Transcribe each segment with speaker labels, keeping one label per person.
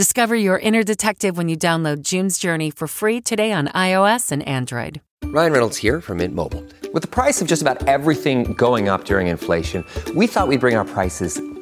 Speaker 1: Discover your inner detective when you download June's Journey for free today on iOS and Android.
Speaker 2: Ryan Reynolds here from Mint Mobile. With the price of just about everything going up during inflation, we thought we'd bring our prices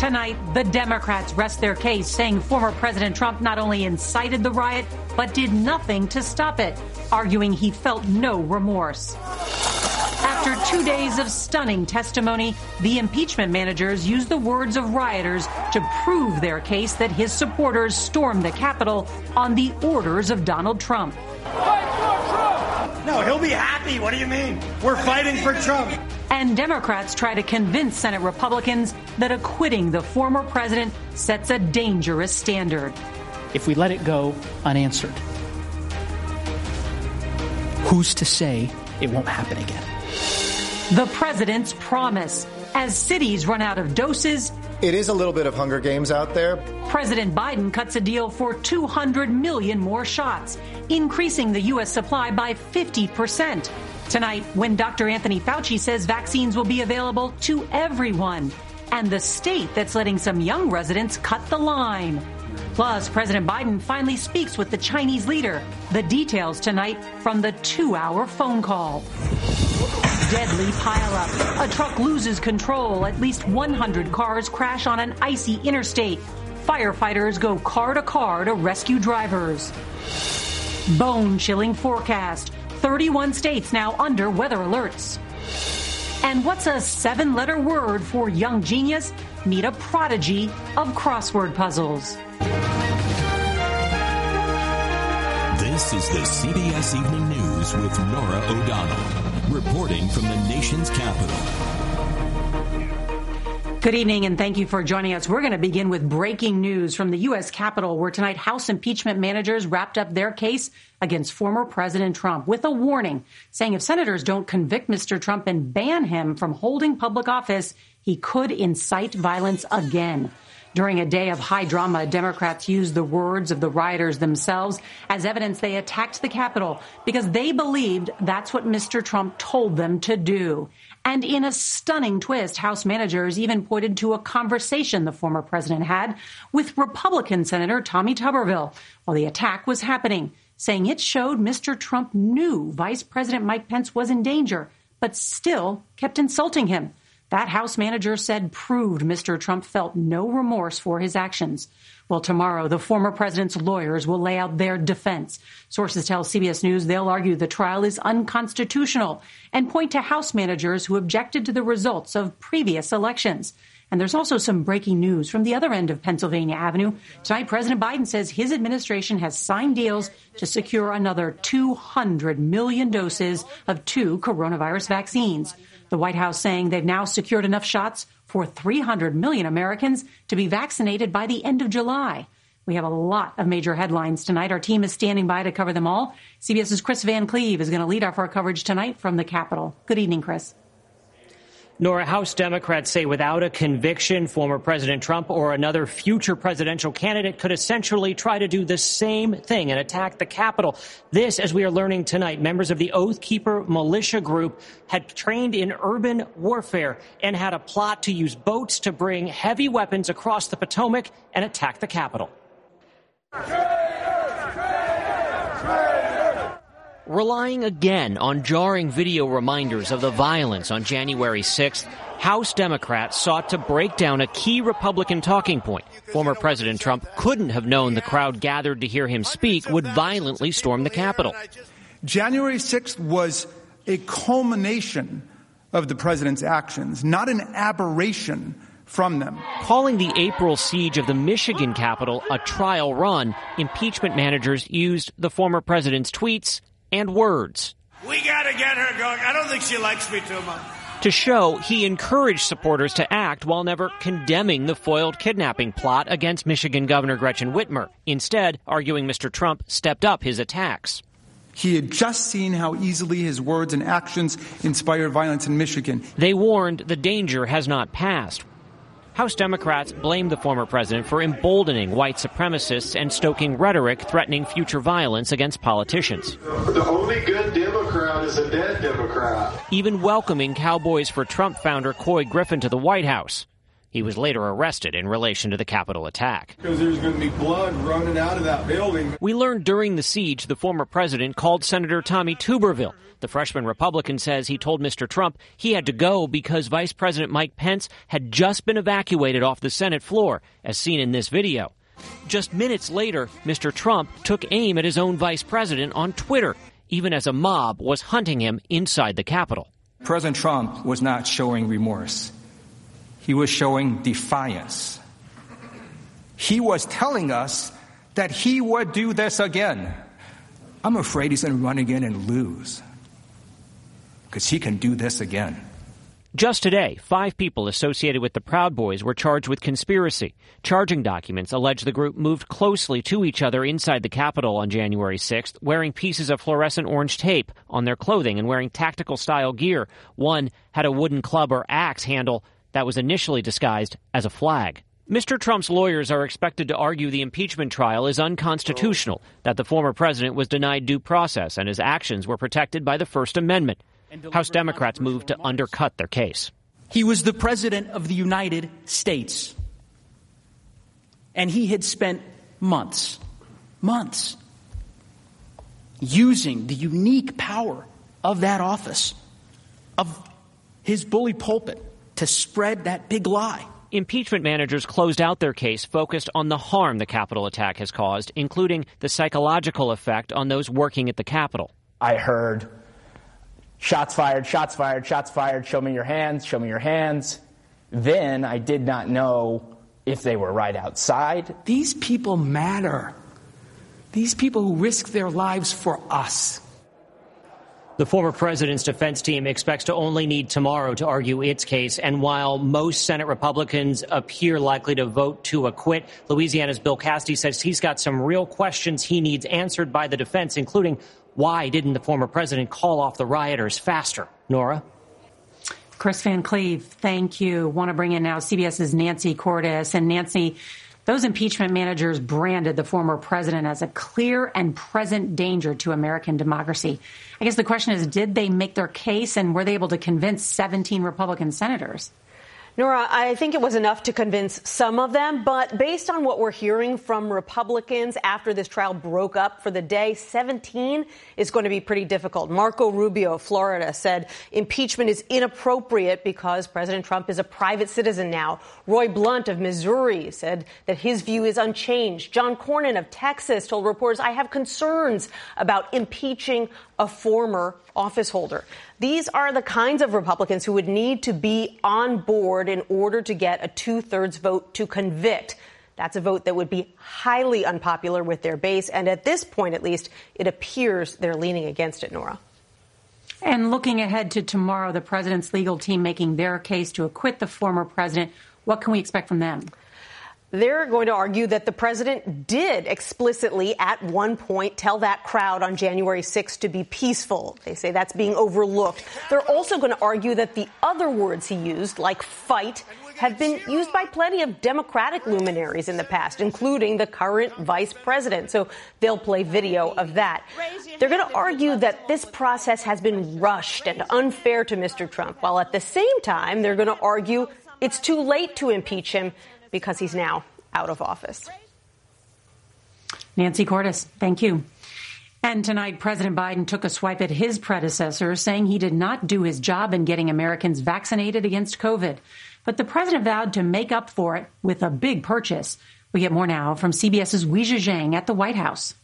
Speaker 3: Tonight, the Democrats rest their case, saying former President Trump not only incited the riot, but did nothing to stop it, arguing he felt no remorse. After two days of stunning testimony, the impeachment managers used the words of rioters to prove their case that his supporters stormed the Capitol on the orders of Donald Trump.
Speaker 4: No, he'll be happy. What do you mean? We're fighting for Trump.
Speaker 3: And Democrats try to convince Senate Republicans that acquitting the former president sets a dangerous standard.
Speaker 5: If we let it go unanswered, who's to say it won't happen again?
Speaker 3: The president's promise. As cities run out of doses,
Speaker 6: It is a little bit of Hunger Games out there.
Speaker 3: President Biden cuts a deal for 200 million more shots, increasing the U.S. supply by 50%. Tonight, when Dr. Anthony Fauci says vaccines will be available to everyone, and the state that's letting some young residents cut the line. Plus, President Biden finally speaks with the Chinese leader. The details tonight from the two hour phone call. Deadly pileup. A truck loses control. At least 100 cars crash on an icy interstate. Firefighters go car to car to rescue drivers. Bone chilling forecast. 31 states now under weather alerts. And what's a seven letter word for young genius? Meet a prodigy of crossword puzzles.
Speaker 7: This is the CBS Evening News with Norah O'Donnell, reporting from the nation's capital.
Speaker 3: Good evening and thank you for joining us. We're going to begin with breaking news from the U.S. Capitol, where tonight House impeachment managers wrapped up their case against former President Trump with a warning saying if senators don't convict Mr. Trump and ban him from holding public office, he could incite violence again. During a day of high drama, Democrats used the words of the rioters themselves as evidence they attacked the Capitol because they believed that's what Mr. Trump told them to do. And in a stunning twist, House managers even pointed to a conversation the former president had with Republican Senator Tommy Tuberville while the attack was happening, saying it showed Mr. Trump knew Vice President Mike Pence was in danger, but still kept insulting him. That House manager said proved Mr. Trump felt no remorse for his actions. Well, tomorrow, the former president's lawyers will lay out their defense. Sources tell CBS News they'll argue the trial is unconstitutional and point to House managers who objected to the results of previous elections. And there's also some breaking news from the other end of Pennsylvania Avenue. Tonight, President Biden says his administration has signed deals to secure another 200 million doses of two coronavirus vaccines. The White House saying they've now secured enough shots for 300 million Americans to be vaccinated by the end of July. We have a lot of major headlines tonight. Our team is standing by to cover them all. CBS's Chris Van Cleave is going to lead off our coverage tonight from the Capitol. Good evening, Chris.
Speaker 8: Norah, House Democrats say without a conviction, former President Trump or another future presidential candidate could essentially try to do the same thing and attack the Capitol. This, as we are learning tonight, members of the Oath Keeper militia group had trained in urban warfare and had a plot to use boats to bring heavy weapons across the Potomac and attack the Capitol. Relying again on jarring video reminders of the violence on January 6th, House Democrats sought to break down a key Republican talking point. Former President Trump couldn't have known the crowd gathered to hear him speak would violently storm the Capitol.
Speaker 9: January 6th was a culmination of the president's actions, not an aberration from them.
Speaker 8: Calling the April siege of the Michigan Capitol a trial run, impeachment managers used the former president's tweets and words.
Speaker 4: We got to get her going. I don't think she likes me too much.
Speaker 8: To show he encouraged supporters to act while never condemning the foiled kidnapping plot against Michigan Governor Gretchen Whitmer, instead arguing Mr. Trump stepped up his attacks.
Speaker 9: He had just seen how easily his words and actions inspired violence in Michigan.
Speaker 8: They warned the danger has not passed. House Democrats blamed the former president for emboldening white supremacists and stoking rhetoric threatening future violence against politicians.
Speaker 10: The only good Democrat is a dead Democrat.
Speaker 8: Even welcoming Cowboys for Trump founder Couy Griffin to the White House. He was later arrested in relation to the Capitol attack.
Speaker 10: Because there's going to be blood running out of that building.
Speaker 8: We learned during the siege the former president called Senator Tommy Tuberville. The freshman Republican says he told Mr. Trump he had to go because Vice President Mike Pence had just been evacuated off the Senate floor, as seen in this video. Just minutes later, Mr. Trump took aim at his own vice president on Twitter, even as a mob was hunting him inside the Capitol.
Speaker 11: President Trump was not showing remorse he was showing defiance. He was telling us that he would do this again. I'm afraid he's going to run again and lose because he can do this again.
Speaker 8: Just today, five people associated with the Proud Boys were charged with conspiracy. Charging documents allege the group moved closely to each other inside the Capitol on January 6th, wearing pieces of fluorescent orange tape on their clothing and wearing tactical style gear. One had a wooden club or axe handle that was initially disguised as a flag. Mr. Trump's lawyers are expected to argue the impeachment trial is unconstitutional, that the former president was denied due process and his actions were protected by the First Amendment. House Democrats moved to undercut their case.
Speaker 5: He was the president of the United States. And he had spent months, months, using the unique power of that office, of his bully pulpit, to spread that big lie.
Speaker 8: Impeachment managers closed out their case focused on the harm the Capitol attack has caused, including the psychological effect on those working at the Capitol.
Speaker 12: I heard shots fired, shots fired, shots fired, show me your hands, show me your hands. Then I did not know if they were right outside.
Speaker 5: These people matter. These people who risk their lives for us.
Speaker 8: The former president's defense team expects to only need tomorrow to argue its case. And while most Senate Republicans appear likely to vote to acquit, Louisiana's Bill Cassidy says he's got some real questions he needs answered by the defense, including why didn't the former president call off the rioters faster? Norah?
Speaker 3: Chris Van Cleave, thank you. Want to bring in now CBS's Nancy Cordes. And Nancy, those impeachment managers branded the former president as a clear and present danger to American democracy. I guess the question is did they make their case and were they able to convince 17 Republican senators?
Speaker 13: Norah, I think it was enough to convince some of them, but based on what we're hearing from Republicans after this trial broke up for the day, 17 is going to be pretty difficult. Marco Rubio of Florida said impeachment is inappropriate because President Trump is a private citizen now. Roy Blunt of Missouri said that his view is unchanged. John Cornyn of Texas told reporters, I have concerns about impeaching a former office holder. These are the kinds of Republicans who would need to be on board in order to get a two thirds vote to convict. That's a vote that would be highly unpopular with their base. And at this point, at least, it appears they're leaning against it, Norah.
Speaker 3: And looking ahead to tomorrow, the president's legal team making their case to acquit the former president. What can we expect from them?
Speaker 13: They're going to argue that the president did explicitly at one point tell that crowd on January 6th to be peaceful. They say that's being overlooked. They're also going to argue that the other words he used, like fight, have been used by plenty of Democratic luminaries in the past, including the current vice president. So they'll play video of that. They're going to argue that this process has been rushed and unfair to Mr. Trump, while at the same time, they're going to argue it's too late to impeach him because he's now out of office.
Speaker 3: Nancy Cordes, thank you. And tonight, President Biden took a swipe at his predecessor, saying he did not do his job in getting Americans vaccinated against COVID. But the president vowed to make up for it with a big purchase. We get more now from CBS's Weijia Jiang at the White House.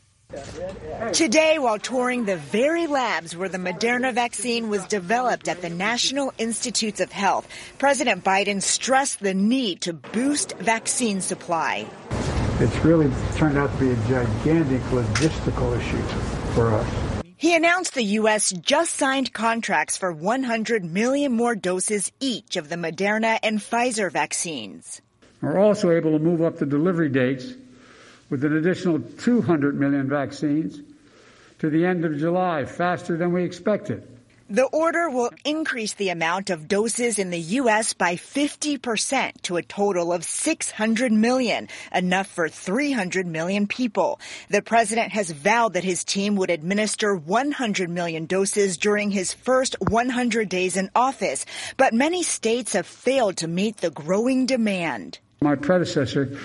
Speaker 14: Today, while touring the very labs where the Moderna vaccine was developed at the National Institutes of Health, President Biden stressed the need to boost vaccine supply.
Speaker 15: It's really turned out to be a gigantic logistical issue for us.
Speaker 14: He announced the U.S. just signed contracts for 100 million more doses each of the Moderna and Pfizer vaccines.
Speaker 15: We're also able to move up the delivery dates with an additional 200 million vaccines to the end of July, faster than we expected.
Speaker 14: The order will increase the amount of doses in the U.S. by 50% to a total of 600 million, enough for 300 million people. The president has vowed that his team would administer 100 million doses during his first 100 days in office, but many states have failed to meet the growing demand.
Speaker 15: My predecessor,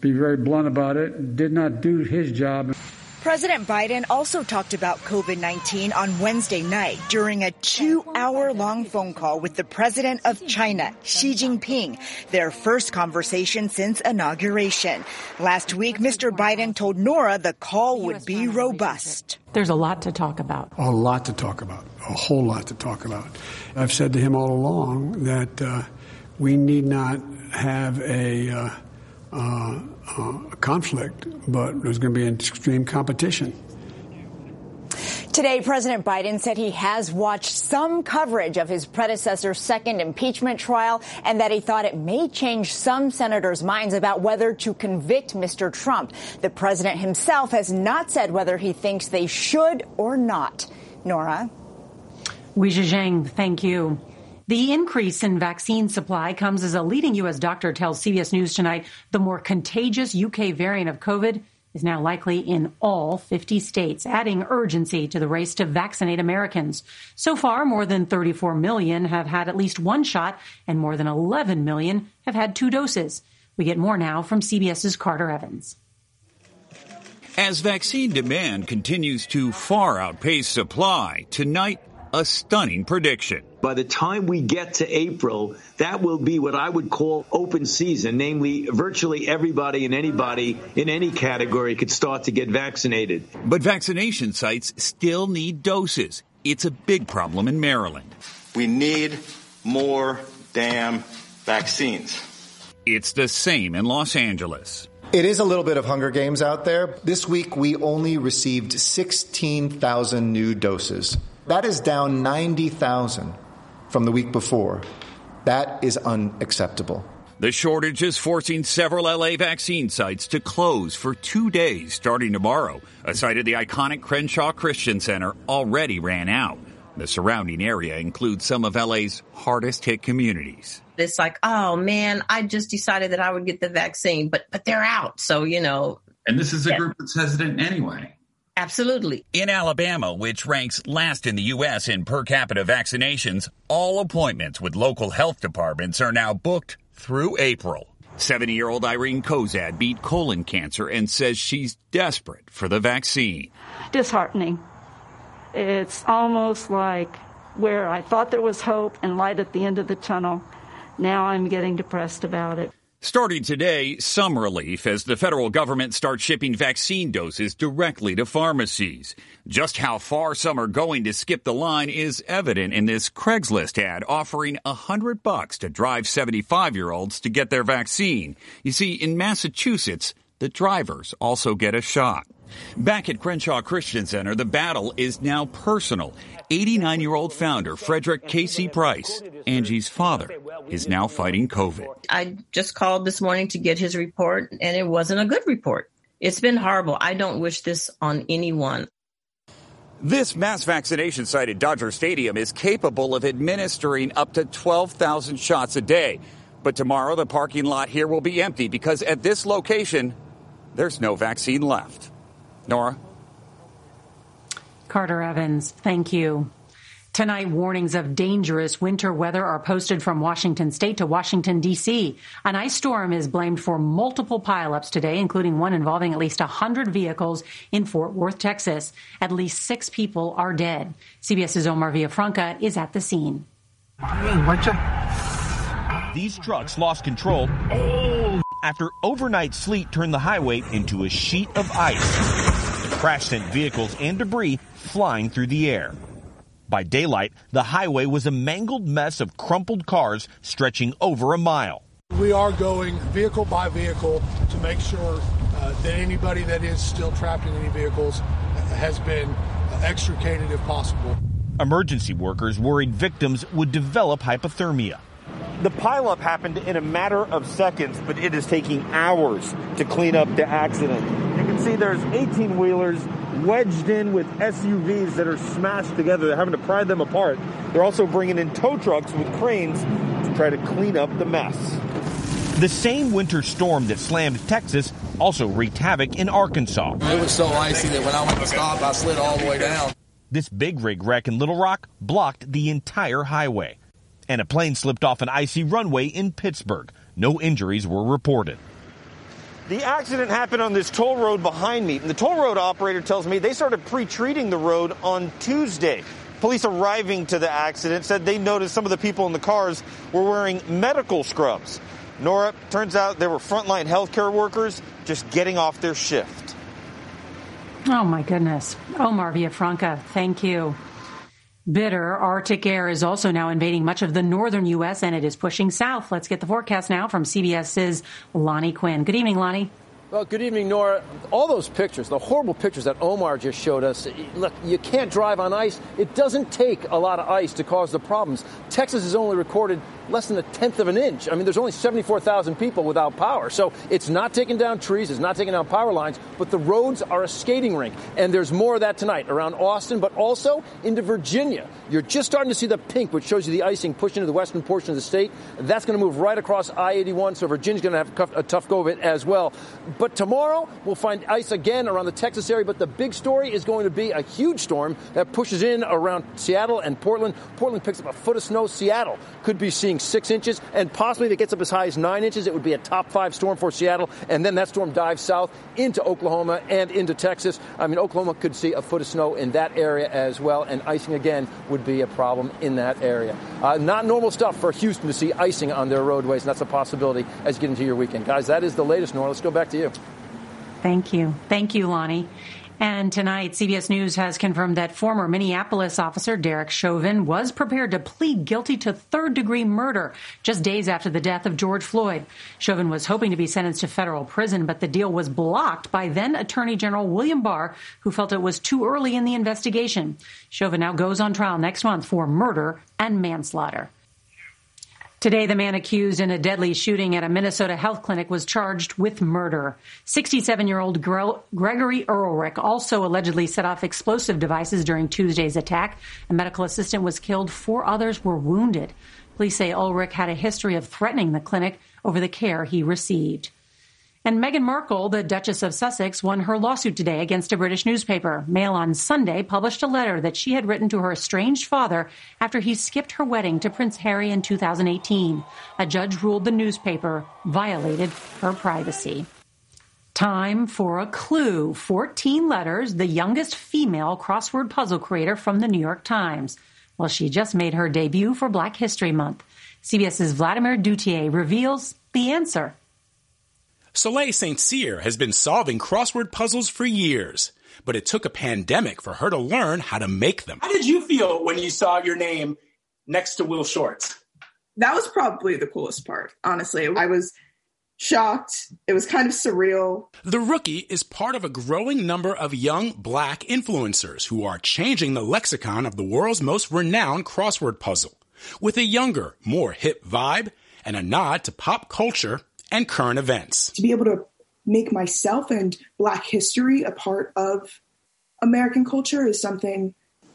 Speaker 15: be very blunt about it, did not do his job.
Speaker 14: President Biden also talked about COVID 19 on Wednesday night during a two hour long phone call with the president of China, Xi Jinping, their first conversation since inauguration. Last week, Mr. Biden told Norah the call would be robust.
Speaker 3: There's a lot to talk about.
Speaker 15: A lot to talk about. A whole lot to talk about. I've said to him all along that uh, we need not have a. Uh, uh, uh, conflict, but there's going to be an extreme competition.
Speaker 14: Today, President Biden said he has watched some coverage of his predecessor's second impeachment trial and that he thought it may change some senators' minds about whether to convict Mr. Trump. The president himself has not said whether he thinks they should or not. Norah.
Speaker 3: Weijia Jiang, thank you. The increase in vaccine supply comes as a leading U.S. doctor tells CBS News tonight the more contagious UK variant of COVID is now likely in all 50 states, adding urgency to the race to vaccinate Americans. So far, more than 34 million have had at least one shot, and more than 11 million have had two doses. We get more now from CBS's Carter Evans.
Speaker 16: As vaccine demand continues to far outpace supply, tonight a stunning prediction.
Speaker 17: By the time we get to April, that will be what I would call open season, namely virtually everybody and anybody in any category could start to get vaccinated.
Speaker 16: But vaccination sites still need doses. It's a big problem in Maryland.
Speaker 18: We need more damn vaccines.
Speaker 16: It's the same in Los Angeles.
Speaker 6: It is a little bit of Hunger Games out there. This week, we only received 16,000 new doses. That is down 90,000 from the week before. That is unacceptable.
Speaker 16: The shortage is forcing several LA vaccine sites to close for two days starting tomorrow. A site at the iconic Crenshaw Christian Center already ran out. The surrounding area includes some of LA's hardest hit communities.
Speaker 19: It's like, oh man, I just decided that I would get the vaccine, but but they're out. So, you know.
Speaker 20: And this is a yeah. group that's hesitant anyway.
Speaker 19: Absolutely.
Speaker 16: In Alabama, which ranks last in the U.S. in per capita vaccinations, all appointments with local health departments are now booked through April. 70 year old Irene Kozad beat colon cancer and says she's desperate for the vaccine.
Speaker 21: Disheartening. It's almost like where I thought there was hope and light at the end of the tunnel. Now I'm getting depressed about it.
Speaker 16: Starting today, some relief as the federal government starts shipping vaccine doses directly to pharmacies. Just how far some are going to skip the line is evident in this Craigslist ad offering a hundred bucks to drive 75 year olds to get their vaccine. You see, in Massachusetts, the drivers also get a shot. Back at Crenshaw Christian Center, the battle is now personal. 89 year old founder Frederick Casey Price, Angie's father, is now fighting COVID.
Speaker 19: I just called this morning to get his report, and it wasn't a good report. It's been horrible. I don't wish this on anyone.
Speaker 16: This mass vaccination site at Dodger Stadium is capable of administering up to 12,000 shots a day. But tomorrow, the parking lot here will be empty because at this location, there's no vaccine left. Norah?
Speaker 3: Carter Evans, thank you. Tonight, warnings of dangerous winter weather are posted from Washington state to Washington, D.C. An ice storm is blamed for multiple pileups today, including one involving at least 100 vehicles in Fort Worth, Texas. At least six people are dead. CBS's Omar Villafranca is at the scene.
Speaker 22: These trucks lost control after overnight sleet turned the highway into a sheet of ice. The crash sent vehicles and debris flying through the air. By daylight, the highway was a mangled mess of crumpled cars stretching over a mile.
Speaker 23: We are going vehicle by vehicle to make sure uh, that anybody that is still trapped in any vehicles has been extricated if possible.
Speaker 22: Emergency workers worried victims would develop hypothermia.
Speaker 24: The pileup happened in a matter of seconds, but it is taking hours to clean up the accident. You can see there's 18 wheelers wedged in with SUVs that are smashed together. They're having to pry them apart. They're also bringing in tow trucks with cranes to try to clean up the mess.
Speaker 22: The same winter storm that slammed Texas also wreaked havoc in Arkansas.
Speaker 25: It was so icy that when I went to stop, I slid all the way down.
Speaker 22: This big rig wreck in Little Rock blocked the entire highway. And a plane slipped off an icy runway in Pittsburgh. No injuries were reported.
Speaker 24: The accident happened on this toll road behind me, and the toll road operator tells me they started pre-treating the road on Tuesday. Police arriving to the accident said they noticed some of the people in the cars were wearing medical scrubs. Norah, turns out they were frontline healthcare workers just getting off their shift.
Speaker 3: Oh my goodness. Omar Villafranca, thank you. Bitter Arctic air is also now invading much of the northern U.S. and it is pushing south. Let's get the forecast now from CBS's Lonnie Quinn. Good evening, Lonnie.
Speaker 26: Well, good evening, Norah. All those pictures, the horrible pictures that Omar just showed us, look, you can't drive on ice. It doesn't take a lot of ice to cause the problems. Texas has only recorded less than a tenth of an inch. I mean, there's only 74,000 people without power. So it's not taking down trees, it's not taking down power lines, but the roads are a skating rink. And there's more of that tonight around Austin, but also into Virginia. You're just starting to see the pink, which shows you the icing push into the western portion of the state. That's going to move right across I 81, so Virginia's going to have a tough go of it as well. But tomorrow, we'll find ice again around the Texas area. But the big story is going to be a huge storm that pushes in around Seattle and Portland. Portland picks up a foot of snow. Seattle could be seeing six inches, and possibly if it gets up as high as nine inches, it would be a top five storm for Seattle. And then that storm dives south into Oklahoma and into Texas. I mean, Oklahoma could see a foot of snow in that area as well, and icing again would be a problem in that area. Uh, not normal stuff for Houston to see icing on their roadways, and that's a possibility as you get into your weekend. Guys, that is the latest, Norah. Let's go back to you.
Speaker 3: Thank you. Thank you, Lonnie. And tonight, CBS News has confirmed that former Minneapolis officer Derek Chauvin was prepared to plead guilty to third degree murder just days after the death of George Floyd. Chauvin was hoping to be sentenced to federal prison, but the deal was blocked by then Attorney General William Barr, who felt it was too early in the investigation. Chauvin now goes on trial next month for murder and manslaughter. Today, the man accused in a deadly shooting at a Minnesota health clinic was charged with murder. 67 year old Gregory Ulrich also allegedly set off explosive devices during Tuesday's attack. A medical assistant was killed, four others were wounded. Police say Ulrich had a history of threatening the clinic over the care he received. And Meghan Markle, the Duchess of Sussex, won her lawsuit today against a British newspaper. Mail on Sunday published a letter that she had written to her estranged father after he skipped her wedding to Prince Harry in 2018. A judge ruled the newspaper violated her privacy. Time for a clue. 14 letters, the youngest female crossword puzzle creator from the New York Times. Well, she just made her debut for Black History Month. CBS's Vladimir Duthiers reveals the answer
Speaker 27: Soleil St. Cyr has been solving crossword puzzles for years, but it took a pandemic for her to learn how to make them.
Speaker 28: How did you feel when you saw your name next to Will Shortz?
Speaker 29: That was probably the coolest part, honestly. I was shocked. It was kind of surreal.
Speaker 27: The Rookie is part of a growing number of young black influencers who are changing the lexicon of the world's most renowned crossword puzzle with a younger, more hip vibe and a nod to pop culture and current events.
Speaker 29: To be able to make myself and black history a part of American culture is something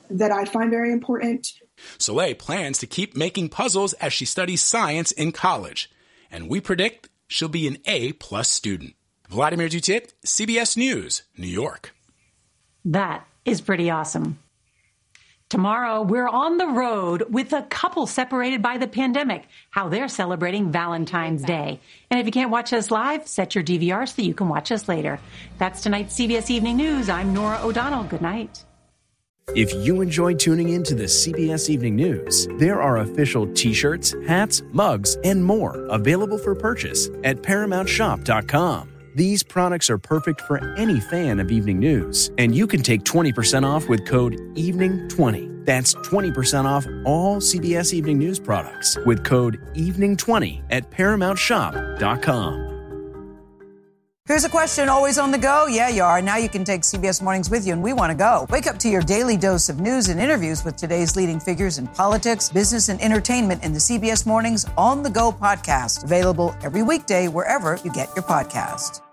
Speaker 29: that I find very important.
Speaker 27: Soleil plans to keep making puzzles as she studies science in college, and we predict she'll be an A plus student. Vladimir Duthiers, CBS News, New York.
Speaker 3: That is pretty awesome. Tomorrow, we're on the road with a couple separated by the pandemic, how they're celebrating Valentine's Day. And if you can't watch us live, set your DVR so that you can watch us later. That's tonight's CBS Evening News. I'm Norah O'Donnell. Good night.
Speaker 30: If you enjoy tuning in to the CBS Evening News, there are official t shirts, hats, mugs, and more available for purchase at ParamountShop.com. These products are perfect for any fan of evening news, and you can take 20% off with code EVENING20. That's 20% off all CBS Evening News products with code EVENING20 at ParamountShop.com.
Speaker 31: Here's a question always on the go. Yeah, you are. Now you can take CBS Mornings with you, and we want to go. Wake up to your daily dose of news and interviews with today's leading figures in politics, business, and entertainment in the CBS Mornings On the Go podcast. Available every weekday wherever you get your podcast.